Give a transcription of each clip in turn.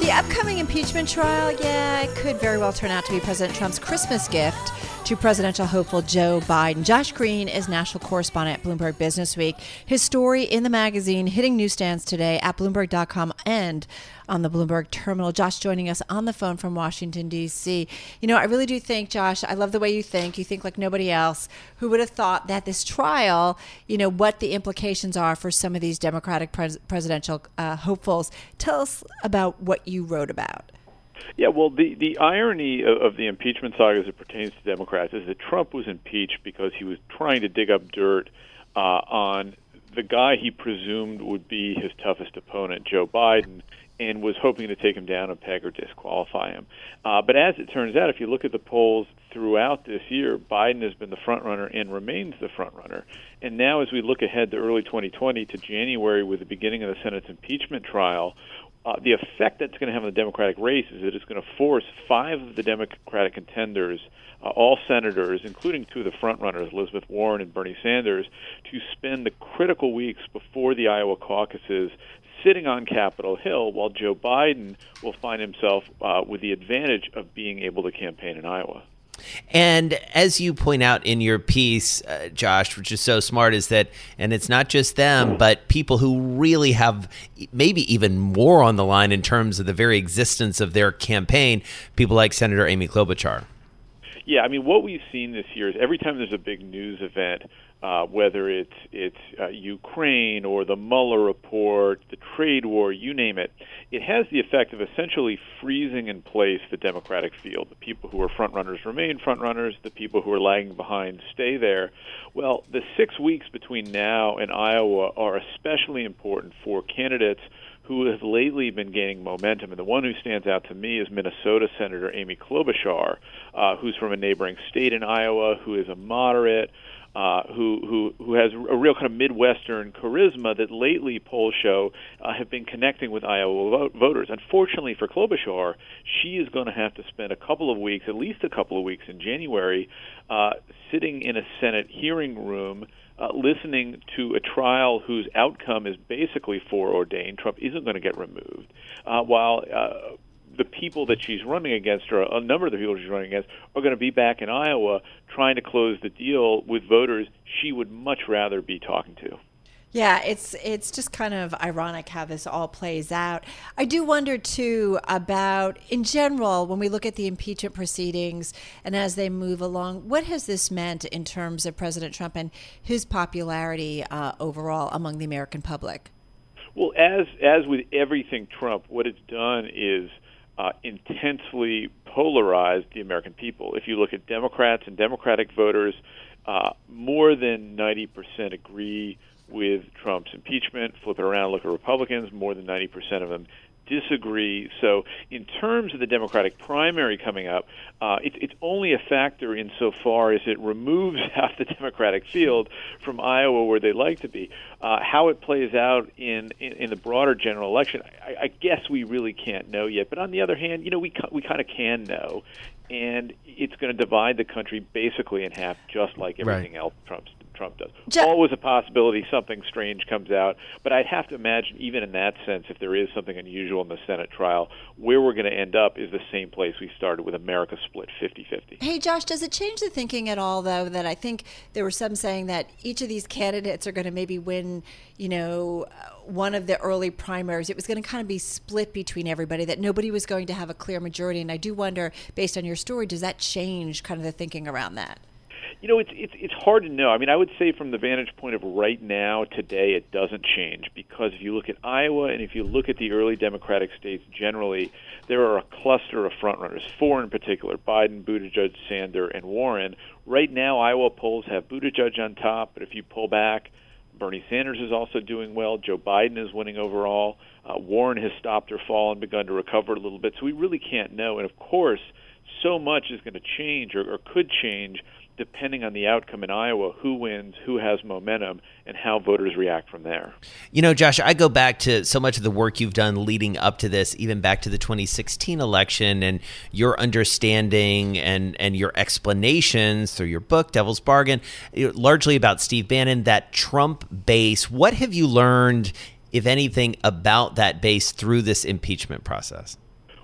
The upcoming impeachment trial, yeah, it could very well turn out to be President Trump's Christmas gift to presidential hopeful Joe Biden. Josh Green is national correspondent at Bloomberg Business Week. His story in the magazine hitting newsstands today at Bloomberg.com and on the Bloomberg terminal. Josh joining us on the phone from Washington, D.C. You know, I really do think, Josh, I love the way you think. You think like nobody else. Who would have thought that this trial, you know, what the implications are for some of these Democratic pres- presidential uh, hopefuls? Tell us about what you wrote about. Yeah, well, the, the irony of, of the impeachment saga as it pertains to Democrats is that Trump was impeached because he was trying to dig up dirt uh, on the guy he presumed would be his toughest opponent, Joe Biden, and was hoping to take him down a peg or disqualify him. Uh, but as it turns out, if you look at the polls throughout this year, Biden has been the front runner and remains the front runner. And now, as we look ahead to early 2020 to January with the beginning of the Senate's impeachment trial, uh, the effect that's going to have on the Democratic race is that it's going to force five of the Democratic contenders, uh, all senators, including two of the frontrunners, Elizabeth Warren and Bernie Sanders, to spend the critical weeks before the Iowa caucuses sitting on Capitol Hill, while Joe Biden will find himself uh, with the advantage of being able to campaign in Iowa. And as you point out in your piece, uh, Josh, which is so smart, is that, and it's not just them, but people who really have maybe even more on the line in terms of the very existence of their campaign, people like Senator Amy Klobuchar. Yeah, I mean, what we've seen this year is every time there's a big news event, uh, whether it's it's uh, Ukraine or the Mueller report, the trade war, you name it, it has the effect of essentially freezing in place the Democratic field. The people who are frontrunners remain frontrunners. The people who are lagging behind stay there. Well, the six weeks between now and Iowa are especially important for candidates who have lately been gaining momentum. And the one who stands out to me is Minnesota Senator Amy Klobuchar, uh, who's from a neighboring state in Iowa, who is a moderate, uh, who who who has a real kind of midwestern charisma that lately polls show uh, have been connecting with Iowa vote- voters. Unfortunately for Klobuchar, she is going to have to spend a couple of weeks, at least a couple of weeks in January, uh, sitting in a Senate hearing room. Uh, listening to a trial whose outcome is basically foreordained, Trump isn't going to get removed, uh, while uh, the people that she's running against, or a number of the people she's running against, are going to be back in Iowa trying to close the deal with voters she would much rather be talking to. Yeah, it's it's just kind of ironic how this all plays out. I do wonder too about in general when we look at the impeachment proceedings and as they move along, what has this meant in terms of President Trump and his popularity uh, overall among the American public? Well, as as with everything Trump, what it's done is uh, intensely polarized the American people. If you look at Democrats and Democratic voters, uh, more than 90% agree with Trump's impeachment. Flip it around, look at Republicans, more than 90% of them disagree. So, in terms of the Democratic primary coming up, uh, it, it's only a factor insofar as it removes half the Democratic field from Iowa, where they like to be. Uh, how it plays out in, in, in the broader general election, I, I guess we really can't know yet. But on the other hand, you know, we we kind of can know, and it's going to divide the country basically in half, just like everything right. else Trump's Trump does. Always a possibility something strange comes out, but I'd have to imagine, even in that sense, if there is something unusual in the Senate trial, where we're going to end up is the same place we started with America split 50 50. Hey, Josh, does it change the thinking at all, though, that I think there were some saying that each of these candidates are going to maybe win, you know, uh, one of the early primaries? It was going to kind of be split between everybody, that nobody was going to have a clear majority. And I do wonder, based on your story, does that change kind of the thinking around that? You know, it's it's it's hard to know. I mean, I would say from the vantage point of right now, today, it doesn't change because if you look at Iowa and if you look at the early Democratic states generally, there are a cluster of frontrunners, four in particular: Biden, Buttigieg, Sander, and Warren. Right now, Iowa polls have Buttigieg on top, but if you pull back, Bernie Sanders is also doing well. Joe Biden is winning overall. Uh, Warren has stopped her fall and begun to recover a little bit. So we really can't know. And of course, so much is going to change or, or could change depending on the outcome in Iowa, who wins, who has momentum, and how voters react from there. You know, Josh, I go back to so much of the work you've done leading up to this, even back to the 2016 election, and your understanding and and your explanations through your book, Devil's Bargain, largely about Steve Bannon, that Trump base. What have you learned, if anything, about that base through this impeachment process?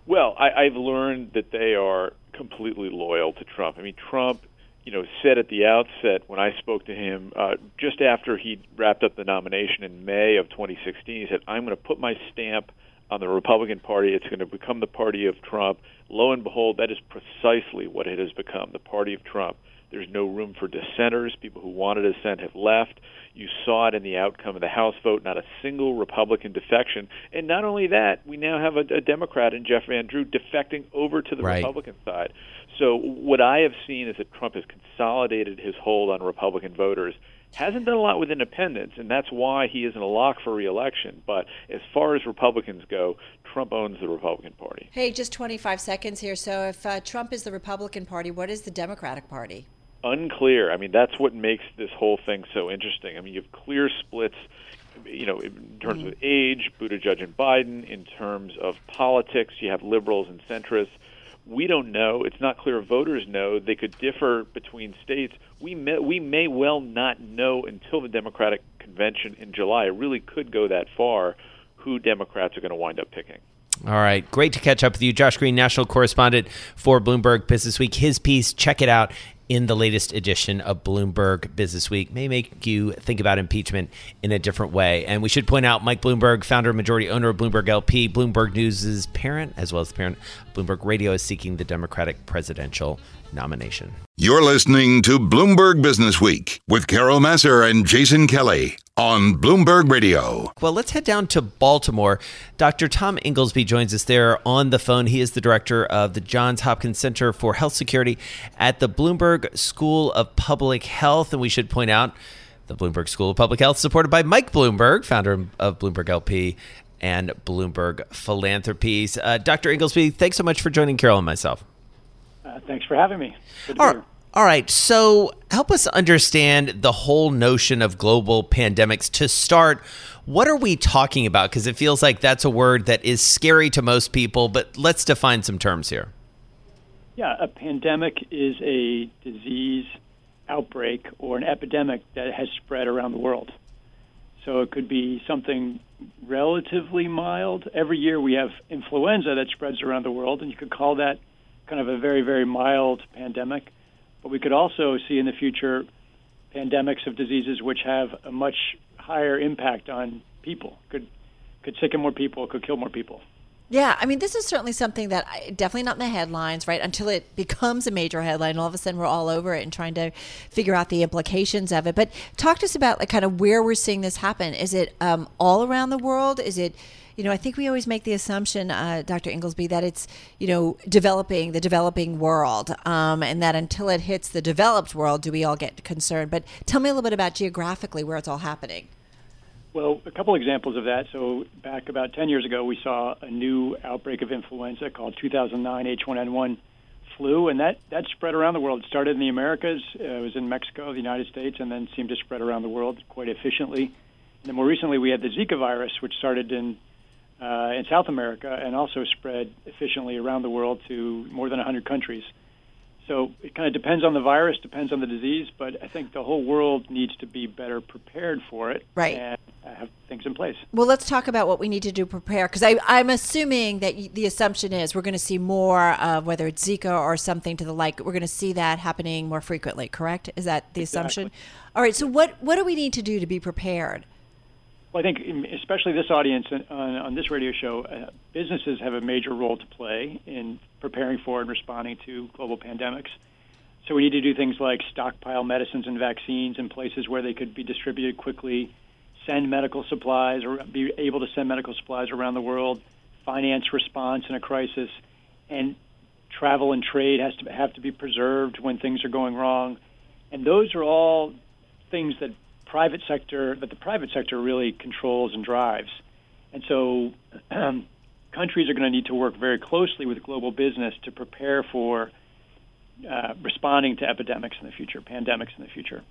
Well, I, I've learned that they are completely loyal to Trump. I mean, Trump you know, said at the outset when I spoke to him uh, just after he wrapped up the nomination in May of 2016, he said, "I'm going to put my stamp on the Republican Party. It's going to become the party of Trump." Lo and behold, that is precisely what it has become, the party of Trump. There's no room for dissenters. People who wanted dissent have left. You saw it in the outcome of the House vote. Not a single Republican defection. And not only that, we now have a, a Democrat in Jeff Van Drew defecting over to the right. Republican side. So what I have seen is that Trump has consolidated his hold on Republican voters. Hasn't done a lot with independents, and that's why he isn't a lock for reelection. But as far as Republicans go, Trump owns the Republican Party. Hey, just 25 seconds here. So if uh, Trump is the Republican Party, what is the Democratic Party? unclear. I mean, that's what makes this whole thing so interesting. I mean, you have clear splits, you know, in terms of age, Buttigieg and Biden. In terms of politics, you have liberals and centrists. We don't know. It's not clear. Voters know. They could differ between states. We may, we may well not know until the Democratic convention in July. It really could go that far. Who Democrats are going to wind up picking. All right. Great to catch up with you. Josh Green, national correspondent for Bloomberg Business Week. His piece, check it out in the latest edition of Bloomberg Business Week may make you think about impeachment in a different way. And we should point out Mike Bloomberg, founder and majority owner of Bloomberg LP, Bloomberg News' parent, as well as the parent, Bloomberg Radio, is seeking the Democratic presidential nomination. You're listening to Bloomberg Business Week with Carol Massar and Jason Kelly on Bloomberg Radio. Well, let's head down to Baltimore. Dr. Tom Inglesby joins us there on the phone. He is the director of the Johns Hopkins Center for Health Security at the Bloomberg School of Public Health. And we should point out the Bloomberg School of Public Health, supported by Mike Bloomberg, founder of Bloomberg LP and Bloomberg Philanthropies. Uh, Dr. Inglesby, thanks so much for joining Carol and myself. Uh, thanks for having me. All right. All right. So help us understand the whole notion of global pandemics. To start, what are we talking about? Because it feels like that's a word that is scary to most people, but let's define some terms here. Yeah, a pandemic is a disease outbreak or an epidemic that has spread around the world. So it could be something relatively mild. Every year we have influenza that spreads around the world, and you could call that kind of a very, very mild pandemic. But we could also see in the future pandemics of diseases which have a much higher impact on people. Could could sicken more people, could kill more people. Yeah, I mean, this is certainly something that I, definitely not in the headlines, right? Until it becomes a major headline, all of a sudden we're all over it and trying to figure out the implications of it. But talk to us about like kind of where we're seeing this happen. Is it um, all around the world? Is it you know, I think we always make the assumption, uh, Dr. Inglesby, that it's, you know, developing the developing world, um, and that until it hits the developed world, do we all get concerned? But tell me a little bit about geographically where it's all happening. Well, a couple examples of that. So, back about 10 years ago, we saw a new outbreak of influenza called 2009 H1N1 flu, and that, that spread around the world. It started in the Americas, uh, it was in Mexico, the United States, and then seemed to spread around the world quite efficiently. And then more recently, we had the Zika virus, which started in uh, in South America and also spread efficiently around the world to more than 100 countries. So it kind of depends on the virus, depends on the disease, but I think the whole world needs to be better prepared for it right. and have things in place. Well, let's talk about what we need to do to prepare because I'm assuming that the assumption is we're going to see more of whether it's Zika or something to the like. We're going to see that happening more frequently, correct? Is that the exactly. assumption? All right. So what what do we need to do to be prepared? Well, I think, especially this audience on, on this radio show, uh, businesses have a major role to play in preparing for and responding to global pandemics. So we need to do things like stockpile medicines and vaccines in places where they could be distributed quickly, send medical supplies or be able to send medical supplies around the world, finance response in a crisis, and travel and trade has to have to be preserved when things are going wrong. And those are all things that private sector that the private sector really controls and drives. And so um, countries are going to need to work very closely with global business to prepare for uh, responding to epidemics in the future, pandemics in the future.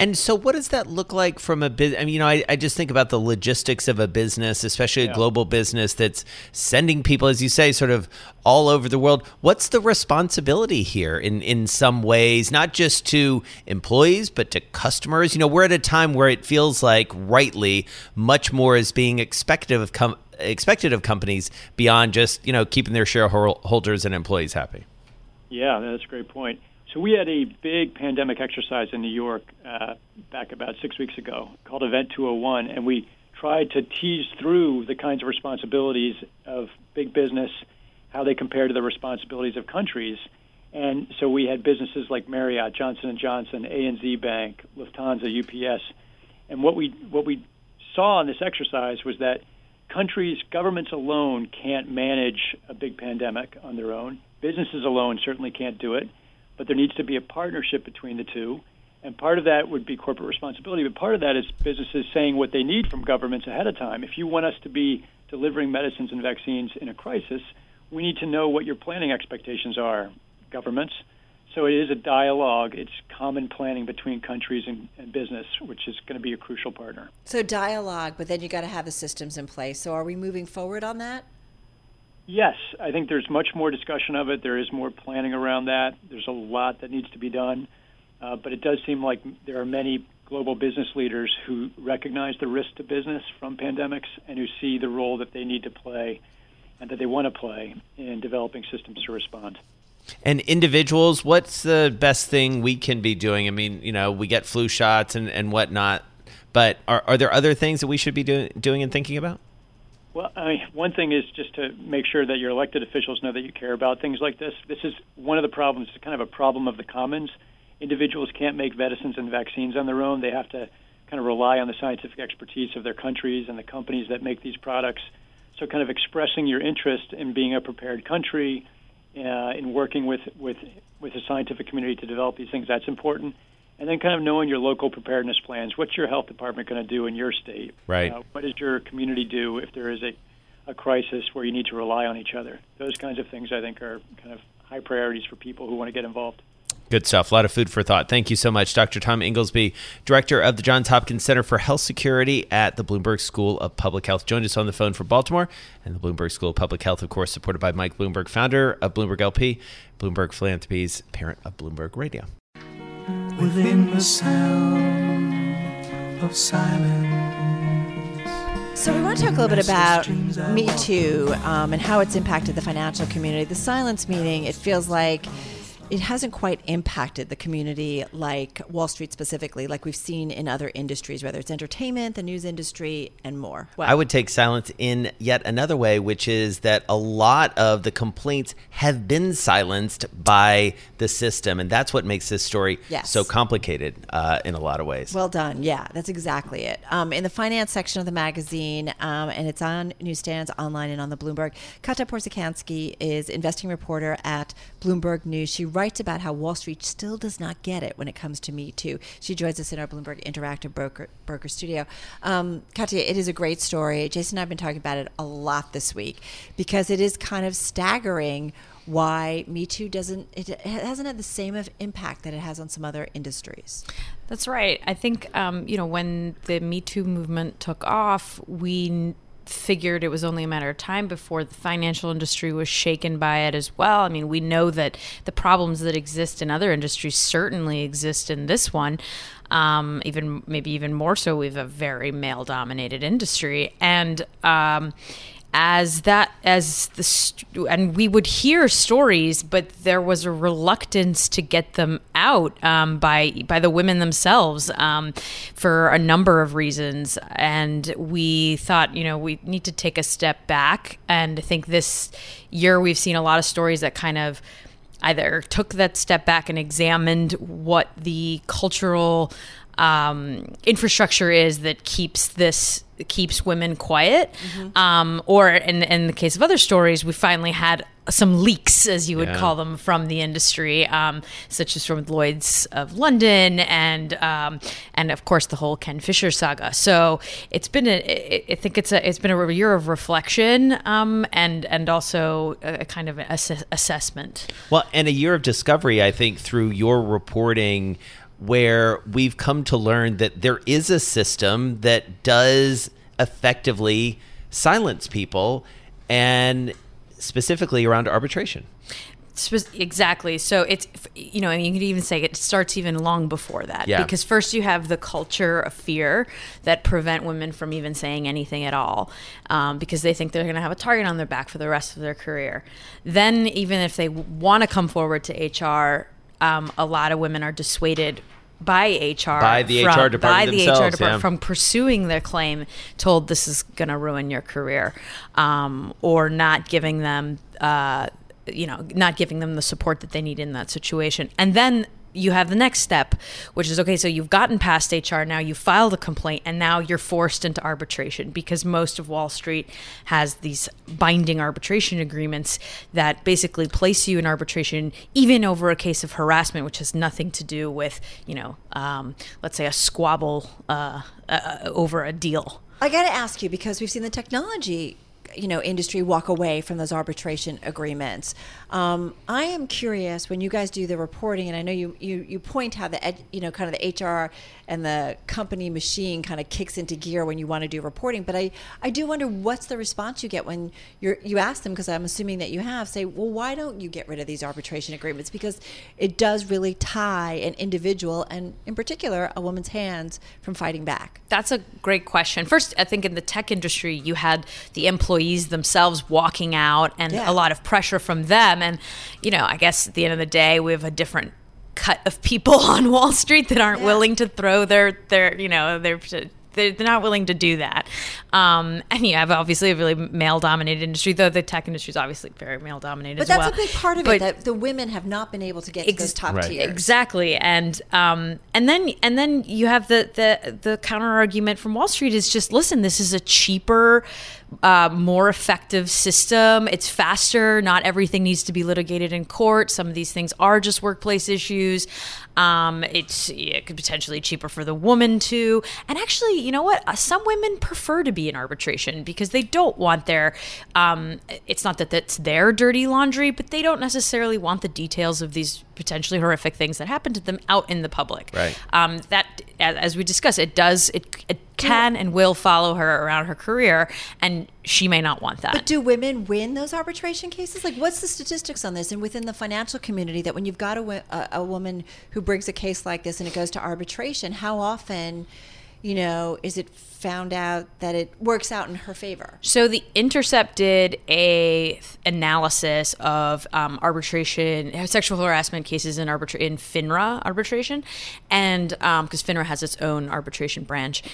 And so, what does that look like from a business? I mean, you know, I, I, just think about the logistics of a business, especially a global business that's sending people, as you say, sort of all over the world. What's the responsibility here in, in some ways, not just to employees, but to customers? You know, we're at a time where it feels like, rightly, much more is being expected of, com- expected of companies beyond just, you know, keeping their shareholders and employees happy. Yeah, that's a great point. So we had a big pandemic exercise in New York uh, back about six weeks ago called Event 201, and we tried to tease through the kinds of responsibilities of big business, how they compare to the responsibilities of countries. And so we had businesses like Marriott, Johnson and Johnson, ANZ Bank, Lufthansa, UPS, and what we what we saw in this exercise was that countries, governments alone can't manage a big pandemic on their own. Businesses alone certainly can't do it but there needs to be a partnership between the two. And part of that would be corporate responsibility, but part of that is businesses saying what they need from governments ahead of time. If you want us to be delivering medicines and vaccines in a crisis, we need to know what your planning expectations are, governments. So it is a dialogue. It's common planning between countries and, and business, which is going to be a crucial partner. So dialogue, but then you got to have the systems in place. So are we moving forward on that? Yes, I think there's much more discussion of it. There is more planning around that. There's a lot that needs to be done. Uh, but it does seem like there are many global business leaders who recognize the risk to business from pandemics and who see the role that they need to play and that they want to play in developing systems to respond. And individuals, what's the best thing we can be doing? I mean, you know, we get flu shots and, and whatnot, but are, are there other things that we should be do, doing and thinking about? Well, I mean, one thing is just to make sure that your elected officials know that you care about things like this. This is one of the problems. It's kind of a problem of the commons. Individuals can't make medicines and vaccines on their own. They have to kind of rely on the scientific expertise of their countries and the companies that make these products. So, kind of expressing your interest in being a prepared country, uh, in working with with with the scientific community to develop these things, that's important and then kind of knowing your local preparedness plans. What's your health department going to do in your state? Right. Uh, what does your community do if there is a, a crisis where you need to rely on each other? Those kinds of things I think are kind of high priorities for people who want to get involved. Good stuff. A lot of food for thought. Thank you so much, Dr. Tom Inglesby, director of the Johns Hopkins Center for Health Security at the Bloomberg School of Public Health. Joined us on the phone from Baltimore and the Bloomberg School of Public Health, of course, supported by Mike Bloomberg, founder of Bloomberg LP, Bloomberg Philanthropies, parent of Bloomberg Radio within the sound of silence. So, we want to talk a little bit about Me Too um, and how it's impacted the financial community. The silence meeting, it feels like it hasn't quite impacted the community like Wall Street specifically, like we've seen in other industries, whether it's entertainment, the news industry, and more. Well, I would take silence in yet another way, which is that a lot of the complaints have been silenced by the system, and that's what makes this story yes. so complicated uh, in a lot of ways. Well done. Yeah, that's exactly it. Um, in the finance section of the magazine, um, and it's on newsstands, online, and on the Bloomberg. Katia Porzecanski is investing reporter at Bloomberg News. She writes about how Wall Street still does not get it when it comes to Me Too. She joins us in our Bloomberg Interactive Broker, broker studio. Um, Katia, it is a great story. Jason and I have been talking about it a lot this week because it is kind of staggering why Me Too doesn't it hasn't had the same of impact that it has on some other industries. That's right. I think um, you know when the Me Too movement took off, we figured it was only a matter of time before the financial industry was shaken by it as well. I mean, we know that the problems that exist in other industries certainly exist in this one. Um, even maybe even more so, we have a very male-dominated industry, and um, as that as the st- and we would hear stories but there was a reluctance to get them out um, by by the women themselves um, for a number of reasons. And we thought you know we need to take a step back and I think this year we've seen a lot of stories that kind of either took that step back and examined what the cultural um, infrastructure is that keeps this keeps women quiet. Mm-hmm. Um, or in in the case of other stories, we finally had some leaks, as you would Yeah. call them, from the industry, um, such as from Lloyd's of London and um, and of course the whole Ken Fisher saga. So it's been a, I- think it's a it's been a year of reflection um, and and also a, a kind of ass- assessment. Well, and a year of discovery, I think, through your reporting, where we've come to learn that there is a system that does effectively silence people, and specifically around arbitration. Exactly. So it's you know, and you could even say it starts even long before that. Yeah. Because first you have the culture of fear that prevent women from even saying anything at all, um, because they think they're going to have a target on their back for the rest of their career. Then even if they want to come forward to HR, um, a lot of women are dissuaded. By HR, By the from, HR department by the HR department yeah. from pursuing their claim, told this is going to ruin your career, um, or not giving them uh, you know, not giving them the support that they need in that situation. And then you have the next step, which is okay, so you've gotten past HR, now you filed a complaint, and now you're forced into arbitration because most of Wall Street has these binding arbitration agreements that basically place you in arbitration even over a case of harassment, which has nothing to do with, you know, um, let's say a squabble uh, uh, over a deal. I got to ask you because we've seen the technology, you know, industry walk away from those arbitration agreements. Um, I am curious when you guys do the reporting, and I know you you, you point how the ed, you know kind of the HR and the company machine kind of kicks into gear when you want to do reporting. But I I do wonder what's the response you get when you're you ask them because I'm assuming that you have say, well, why don't you get rid of these arbitration agreements? Because it does really tie an individual and in particular a woman's hands from fighting back. That's a great question. First, I think in the tech industry, you had the employees themselves walking out and Yeah. a lot of pressure from them. And, you know, I guess at the end of the day, we have a different cut of people on Wall Street that aren't Yeah. willing to throw their, their you know, their. They're they're not willing to do that. Um, and you have obviously a really male dominated industry, though the tech industry is obviously very male dominated But as that's well. a big part of But- it that the women have not been able to get to those top Right. tiers. Exactly, and um, and then and then you have the the the counter argument from Wall Street is just listen, this is a cheaper, uh, more effective system. It's faster. Not everything needs to be litigated in court. Some of these things are just workplace issues. Um, it's it could potentially cheaper for the woman too. And actually, you know what? Uh, some women prefer to be in arbitration because they don't want their. Um, it's not that that's their dirty laundry, but they don't necessarily want the details of these potentially horrific things that happen to them out in the public. Right. Um, that, as as we discussed, it does. It, it can and will follow her around her career, and she may not want that. But do women win those arbitration cases? Like, what's the statistics on this? And within the financial community, that when you've got a, a, a woman who brings a case like this and it goes to arbitration, how often, you know, is it found out that it works out in her favor? So the Intercept did a th- analysis of um, arbitration, sexual harassment cases in arbitra- in FINRA arbitration, and because FINRA has its own arbitration branch,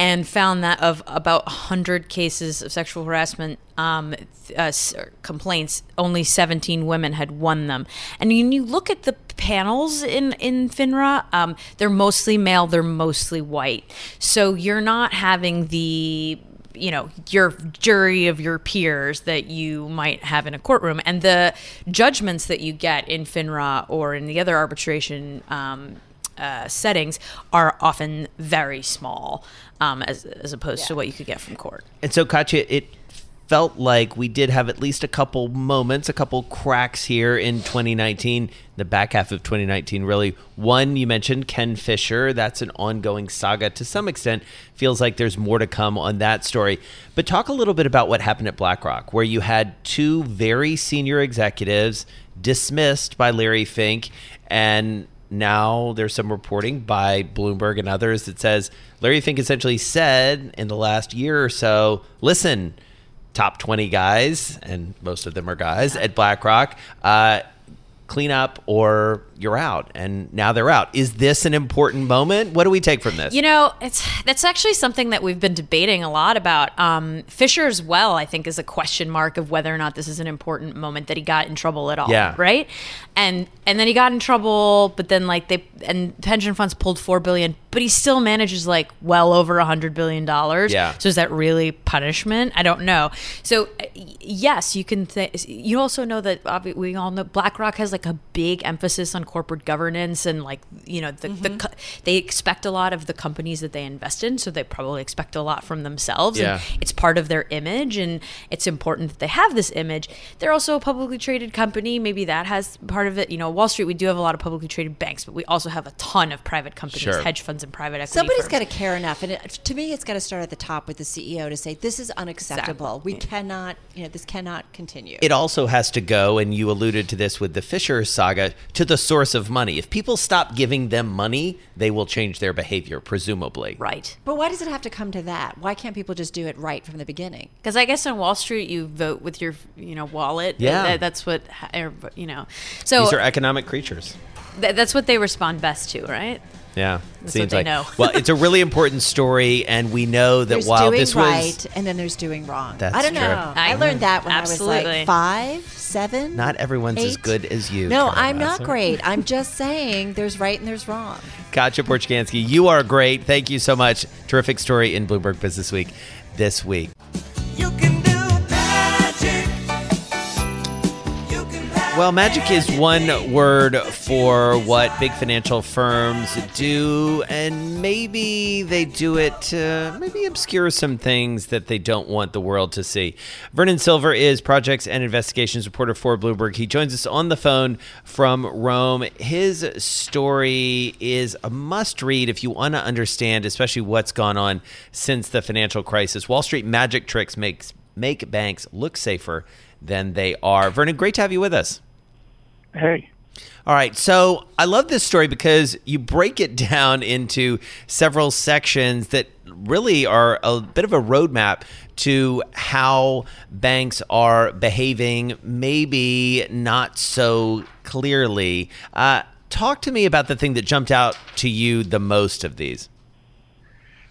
and found that of about 100 cases of sexual harassment um, uh, complaints, only 17 women had won them. And when you look at the panels in in FINRA, um, they're mostly male, they're mostly white. So you're not having the you know your jury of your peers that you might have in a courtroom and the judgments that you get in finra or in the other arbitration um, uh, settings are often very small um, as, as opposed to what you could get from court And so, Katia, it felt like we did have at least a couple moments, a couple cracks here in 2019, the back half of 2019, really. One, you mentioned Ken Fisher. That's an ongoing saga to some extent. Feels like there's more to come on that story. But talk a little bit about what happened at BlackRock, where you had two very senior executives dismissed by Larry Fink and now there's some reporting by Bloomberg and others that says Larry Fink essentially said in the last year or so, listen, top 20 guys, and most of them are guys at BlackRock, uh, clean up or you're out. And now they're out. Is this an important moment? What do we take from this? You know, it's that's actually something that we've been debating a lot about. Um, Fisher as well, I think, is a question mark of whether or not this is an important moment that he got in trouble at all. Yeah. Right. And and then he got in trouble, but then like they and pension funds pulled four billion, but he still manages like well over a hundred billion dollars. Yeah. So is that really punishment? I don't know. So yes, you can. Th- you also know that we all know BlackRock has like a big emphasis on corporate governance and like you know the, the mm-hmm. co- they expect a lot of the companies that they invest in, so they probably expect a lot from themselves. Yeah. And it's part of their image, and it's important that they have this image. They're also a publicly traded company. Maybe that has part of it. You know, Wall Street, we do have a lot of publicly traded banks, but we also have a ton of private companies, Sure. hedge funds, and private equity. Somebody's firms. got to care enough, and it, to me, it's got to start at the top with the CEO to say this is unacceptable. We cannot, you know, this cannot continue. it also has to go, and you alluded to this with the Fisher saga, to the source of money. If people stop giving them money, they will change their behavior, presumably. right. but why does it have to come to that? Why can't people just do it right from the beginning? Because I guess on Wall Street you vote with your, you know, wallet. Yeah. That- that's what, er, you know, so These are economic creatures. th- that's what they respond best to, right? Yeah, That's seems what they like. know. well, it's a really important story, and we know that There's while doing this right, was right, and then there's doing wrong. That's I don't true. know. I, I- learned that when I was like five, seven. not everyone's as good as you. No, Carol I'm not great. I'm just saying there's right and there's wrong. Katia Porzecanski, you are great. Thank you so much. Terrific story in Bloomberg Business Week this week. Well, magic is one word for what big financial firms do, and maybe they do it to maybe obscure some things that they don't want the world to see. Vernon Silver is projects and investigations reporter for Bloomberg. He joins us on the phone from Rome. His story is a must read if you want to understand, especially what's gone on since the financial crisis. Wall Street magic tricks makes make banks look safer than they are. Vernon, great to have you with us. Hey. All right. So I love this story because you break it down into several sections that really are a bit of a roadmap to how banks are behaving, maybe not so clearly. Uh, talk to me about the thing that jumped out to you the most of these.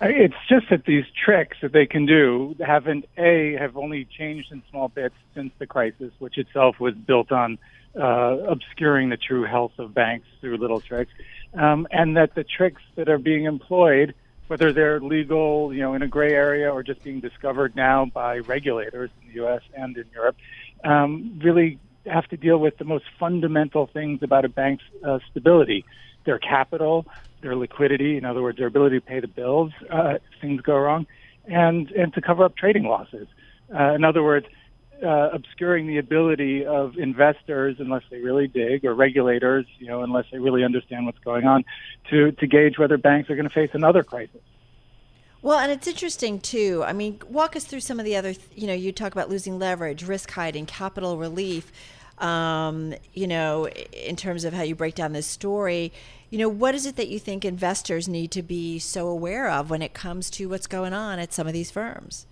It's just that these tricks that they can do haven't a have only changed in small bits since the crisis, which itself was built on uh, obscuring the true health of banks through little tricks, um, and that the tricks that are being employed, whether they're legal, you know, in a gray area, or just being discovered now by regulators in the U.S. and in Europe, um, really have to deal with the most fundamental things about a bank's uh, stability, their capital, their liquidity, in other words, their ability to pay the bills uh, if things go wrong, and and to cover up trading losses. Uh, in other words, uh, obscuring the ability of investors, unless they really dig, or regulators, you know, unless they really understand what's going on, to to gauge whether banks are going to face another crisis. Well, and it's interesting too. I mean, walk us through some of the other, th- you know, you talk about losing leverage, risk hiding, capital relief. Um, you know, in terms of how you break down this story, you know, what is it that you think investors need to be so aware of when it comes to what's going on at some of these firms?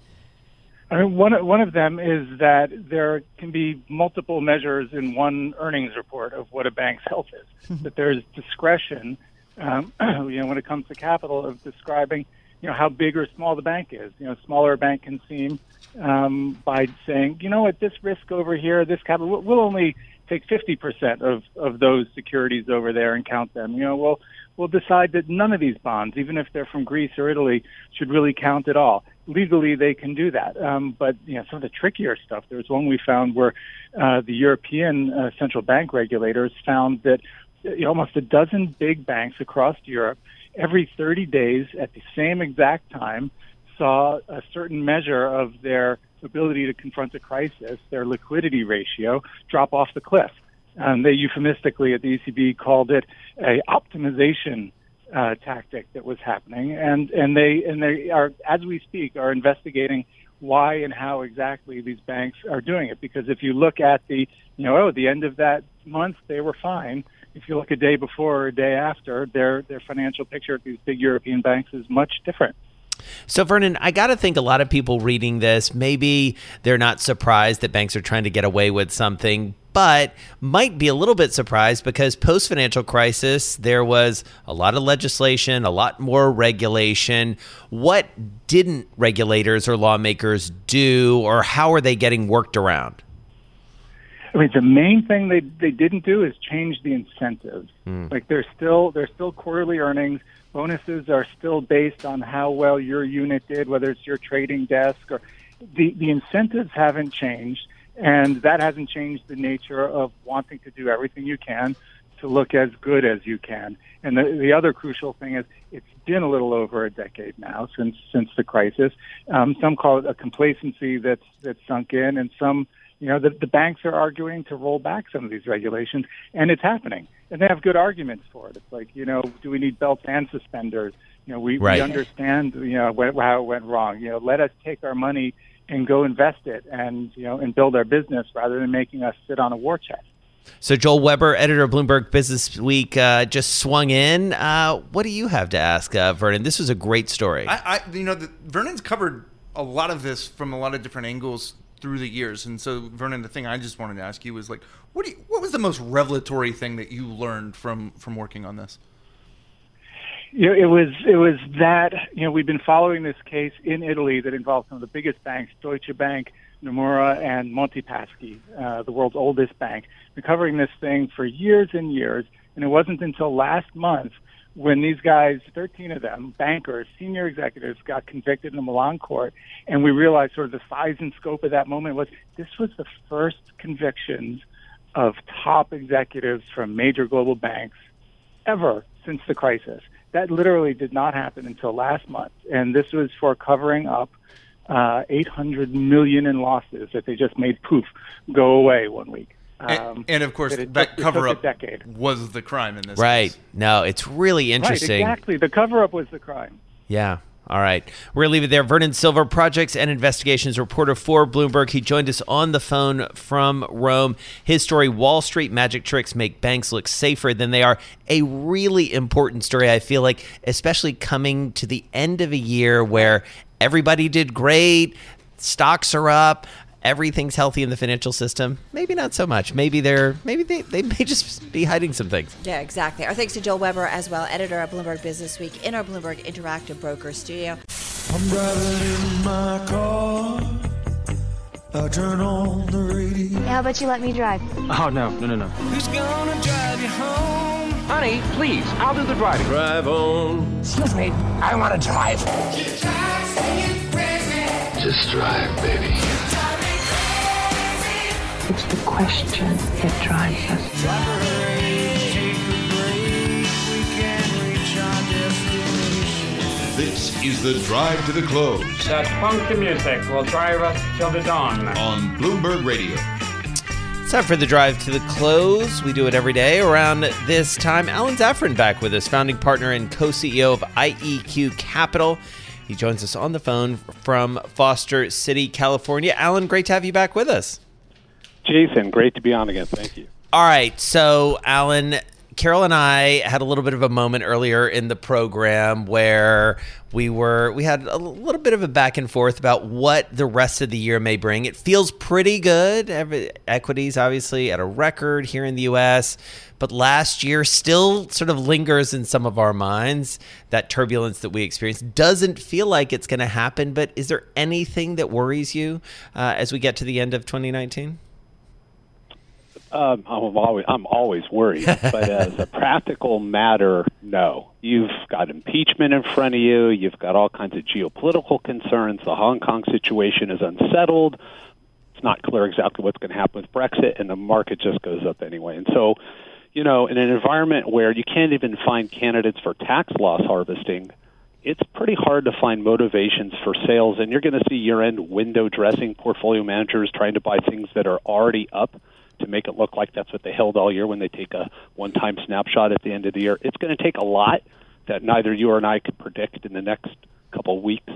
I mean, one one of them is that there can be multiple measures in one earnings report of what a bank's health is. that there's discretion, um, you know, when it comes to capital of describing, you know, how big or small the bank is. You know, smaller a bank can seem um, by saying, you know what, this risk over here, this capital, we'll- we'll only take 50% of, of those securities over there and count them. You know, we'll, we'll decide that none of these bonds, even if they're from Greece or Italy, should really count at all. Legally, they can do that. Um, but, you know, some of the trickier stuff, there was one we found where uh, the European uh, central bank regulators found that you know, almost a dozen big banks across Europe every 30 days at the same exact time saw a certain measure of their ability to confront a crisis, their liquidity ratio, drop off the cliff. Um, they euphemistically at the ECB called it a optimization uh, tactic that was happening, and and they and they are as we speak are investigating why and how exactly these banks are doing it. Because if you look at the you know oh at the end of that month they were fine. If you look a day before or a day after, their their financial picture at these big European banks is much different. So, Vernon, I got to think a lot of people reading this, maybe they're not surprised that banks are trying to get away with something, but might be a little bit surprised because post financial crisis, there was a lot of legislation, a lot more regulation. What didn't regulators or lawmakers do, or how are they getting worked around? I mean, the main thing they they didn't do is change the incentives. Hmm. Like there's still there's still quarterly earnings. Bonuses are still based on how well your unit did, whether it's your trading desk or the the incentives haven't changed, and that hasn't changed the nature of wanting to do everything you can to look as good as you can. And the the other crucial thing is it's been a little over a decade now since since the crisis. Um, some call it a complacency that's that's sunk in, and some you know, the, the banks are arguing to roll back some of these regulations, and it's happening. And they have good arguments for it. It's like, you know, do we need belts and suspenders? You know, we, Right. we understand, you know, wh- how it went wrong. You know, let us take our money and go invest it and, you know, and build our business rather than making us sit on a war chest. So, Joel Weber, editor of Bloomberg Business Week, uh, just swung in. Uh, what do you have to ask, uh, Vernon? This was a great story. I, I you know, the, Vernon's covered a lot of this from a lot of different angles through the years, and so Vernon, the thing I just wanted to ask you was like, what you, what was the most revelatory thing that you learned from from working on this? You know, it was it was that you know we've been following this case in Italy that involved some of the biggest banks, Deutsche Bank, Nomura, and Montepaschi, uh, the world's oldest bank. Been covering this thing for years and years, and it wasn't until last month when these guys, 13 of them, bankers, senior executives, got convicted in the Milan court, and we realized sort of the size and scope of that moment was this was the first convictions of top executives from major global banks ever since the crisis. That literally did not happen until last month, and this was for covering up uh, 800 million in losses that they just made poof go away one week. And, Um, and of course, that that cover up was the crime in this. right. case. No, it's really interesting. Right, exactly. The cover up was the crime. Yeah. All right. We're going to leave it there. Vernon Silver, projects and investigations reporter for Bloomberg. He joined us on the phone from Rome. His story Wall Street magic tricks make banks look safer than they are. A really important story, I feel like, especially coming to the end of a year where everybody did great, stocks are up. Everything's healthy in the financial system. Maybe not so much. Maybe they're maybe they, they may just be hiding some things. Yeah, exactly. Our thanks to Joel Weber as well, editor of Bloomberg Business Week in our Bloomberg Interactive Broker studio. I'm driving in my car. I turn on the radio. How about you let me drive? Oh, no, no, no, no. Who's gonna drive you home? Honey, please, I'll do the driving. Drive on. Excuse me, I want to drive. Just drive, baby. It's the question that drives us. This is the drive to the close That funky music will drive us till the dawn. on Bloomberg Radio. It's time for the drive to the close. We do it every day around this time. Alan Zafran back with us, founding partner and co-CEO of IEQ Capital. He joins us on the phone from Foster City, California. Alan, great to have you back with us. Jason, great to be on again. Thank you. All right, so Alan, Carol and I had a little bit of a moment earlier in the program where we were we had a little bit of a back and forth about what the rest of the year may bring. It feels pretty good. Equities obviously at a record here in the US, but last year still sort of lingers in some of our minds. That turbulence that we experienced doesn't feel like it's going to happen, but is there anything that worries you uh, as we get to the end of 2019? Um, I'm always I'm always worried, but as a practical matter, no. You've got impeachment in front of you. You've got all kinds of geopolitical concerns. The Hong Kong situation is unsettled. It's not clear exactly what's going to happen with Brexit, and the market just goes up anyway. And so, you know, in an environment where you can't even find candidates for tax loss harvesting, it's pretty hard to find motivations for sales, and you're going to see year-end window dressing portfolio managers trying to buy things that are already up to make it look like that's what they held all year when they take a one-time snapshot at the end of the year. It's going to take a lot that neither you or I could predict in the next couple of weeks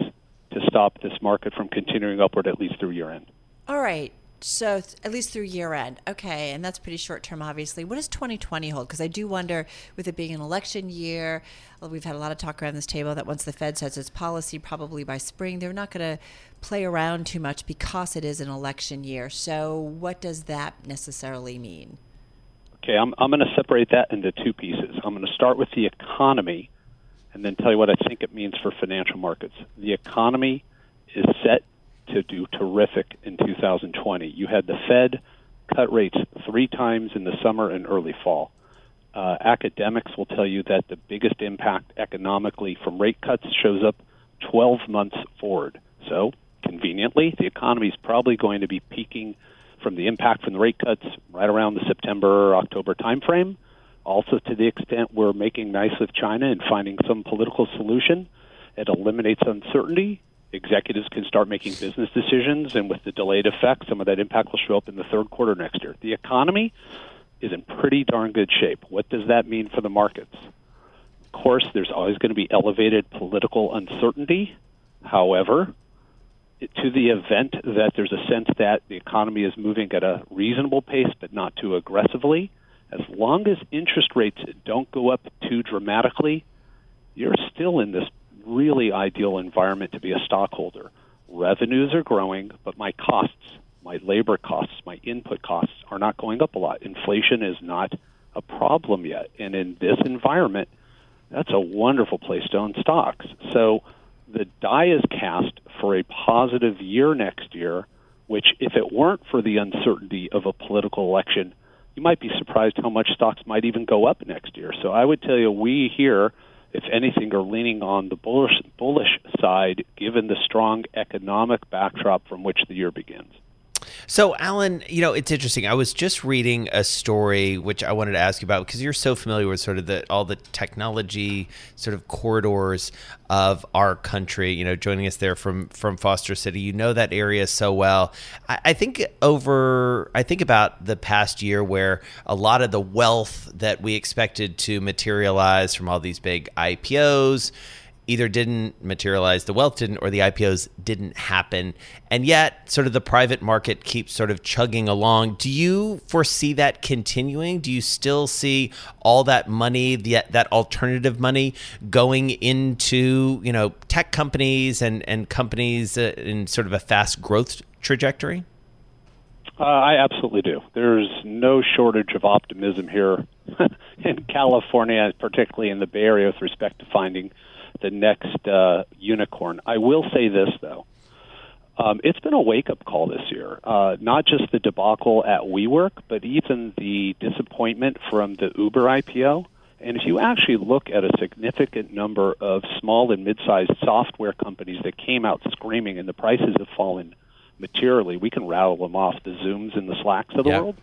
to stop this market from continuing upward at least through year-end. All right. So th- at least through year end. Okay, and that's pretty short term, obviously. What does 2020 hold? Because I do wonder, with it being an election year, well, we've had a lot of talk around this table that once the Fed sets its policy, probably by spring, they're not going to play around too much because it is an election year. So what does that necessarily mean? Okay, I'm, I'm going to separate that into two pieces. I'm going to start with the economy and then tell you what I think it means for financial markets. The economy is set to do terrific in 2020. You had the Fed cut rates three times in the summer and early fall. Uh, academics will tell you that the biggest impact economically from rate cuts shows up 12 months forward. So, conveniently, the economy is probably going to be peaking from the impact from the rate cuts right around the September October timeframe. Also, to the extent we're making nice with China and finding some political solution, it eliminates uncertainty executives can start making business decisions, and with the delayed effect, some of that impact will show up in the third quarter next year. The economy is in pretty darn good shape. What does that mean for the markets? Of course, there's always going to be elevated political uncertainty. However, to the event that there's a sense that the economy is moving at a reasonable pace but not too aggressively, as long as interest rates don't go up too dramatically, you're still in this really ideal environment to be a stockholder. Revenues are growing, but my costs, my labor costs, my input costs are not going up a lot. Inflation is not a problem yet. And in this environment, that's a wonderful place to own stocks. So the die is cast for a positive year next year, which, if it weren't for the uncertainty of a political election, you might be surprised how much stocks might even go up next year. So I would tell you, we here if anything, are leaning on the bullish, bullish side given the strong economic backdrop from which the year begins. So, Alan, you know, it's interesting. I was just reading a story which I wanted to ask you about because you're so familiar with sort of the all the technology sort of corridors of our country. You know, joining us there from from Foster City, you know that area so well. I, I think over, I think about the past year where a lot of the wealth that we expected to materialize from all these big IPOs either didn't materialize, the wealth didn't, or the IPOs didn't happen. And yet, sort of the private market keeps sort of chugging along. Do you foresee that continuing? Do you still see all that money, the, that alternative money, going into you know tech companies and and companies uh, in sort of a fast growth trajectory? Uh, I absolutely do. There's no shortage of optimism here in California, particularly in the Bay Area, with respect to finding the next uh, unicorn. I will say this though. Um, it's been a wake up call this year. Uh, not just the debacle at WeWork, but even the disappointment from the Uber IPO. And if you actually look at a significant number of small and mid sized software companies that came out screaming and the prices have fallen materially, we can rattle them off the Zooms and the Slacks of the Yeah. world.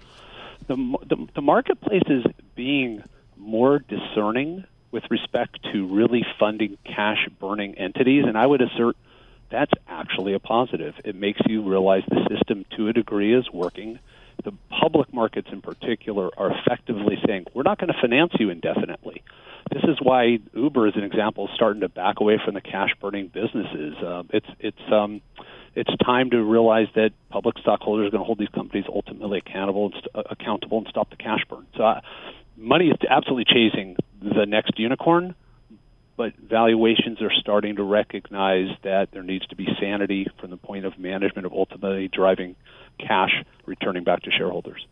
The, the, the marketplace is being more discerning with respect to really funding cash burning entities. And I would assert that's actually a positive. It makes you realize the system to a degree is working. The public markets in particular are effectively saying, we're not going to finance you indefinitely. This is why Uber, as an example, is starting to back away from the cash burning businesses. Uh, it's it's um, it's time to realize that public stockholders are going to hold these companies ultimately accountable and st- uh, accountable and stop the cash burn. So, uh, money is absolutely chasing the next unicorn, but valuations are starting to recognize that there needs to be sanity from the point of management of ultimately driving cash returning back to shareholders.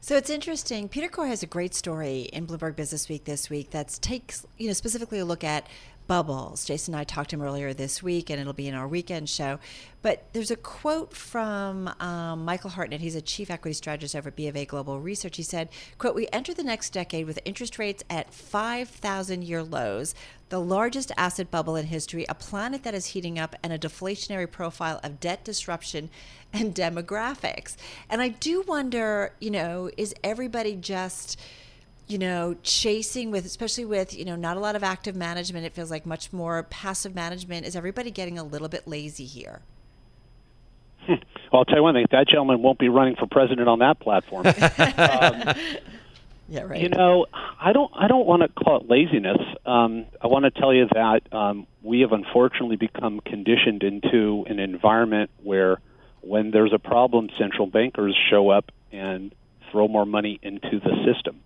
So it's interesting. Peter Coy has a great story in Bloomberg Business Week this week that takes, you know, specifically a look at bubbles. Jason and I talked to him earlier this week, and it'll be in our weekend show. But there's a quote from um, Michael Hartnett. He's a chief equity strategist over at BofA Global Research. He said, "quote We enter the next decade with interest rates at 5,000 year lows." The largest asset bubble in history, a planet that is heating up, and a deflationary profile of debt disruption and demographics. And I do wonder, you know, is everybody just you know, chasing with, especially with, you know, not a lot of active management. It feels like much more passive management. Is everybody getting a little bit lazy here? Well, I'll tell you one thing: that gentleman won't be running for president on that platform. um, yeah, right. You know, I don't. I don't want to call it laziness. Um, I want to tell you that um, we have unfortunately become conditioned into an environment where when there's a problem, central bankers show up and throw more money into the system,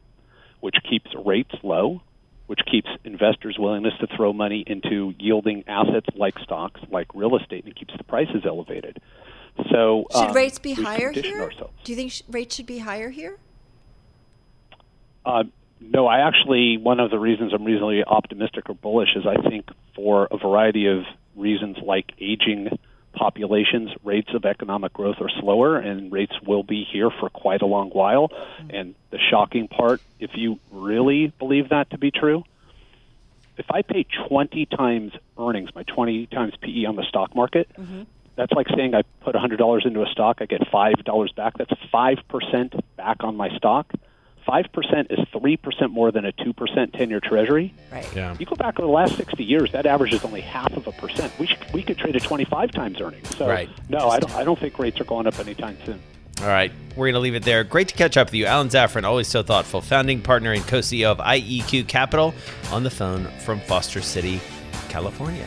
which keeps rates low, which keeps investors' willingness to throw money into yielding assets like stocks, like real estate, and keeps the prices elevated. So Should um, rates be higher here? ourselves. Do you think sh- rates should be higher here? Uh, no, I actually one of the reasons I'm reasonably optimistic or bullish is I think for a variety of reasons like aging populations, rates of economic growth are slower, and rates will be here for quite a long while. Mm-hmm. And the shocking part, if you really believe that to be true, if I pay 20 times earnings, my 20 times PE on the stock market, mm-hmm. that's like saying I put $100 into a stock, I get $5 back. That's 5% back on my stock. 5% is 3% more than a 2% 10 year treasury. Right. Yeah. You go back over the last 60 years, that average is only half of a percent. We, should, we could trade at 25 times earnings. So, Right. no, I don't, I don't think rates are going up anytime soon. All right, we're going to leave it there. Great to catch up with you. Alan Zafran, always so thoughtful, founding partner and co CEO of IEQ Capital, on the phone from Foster City, California.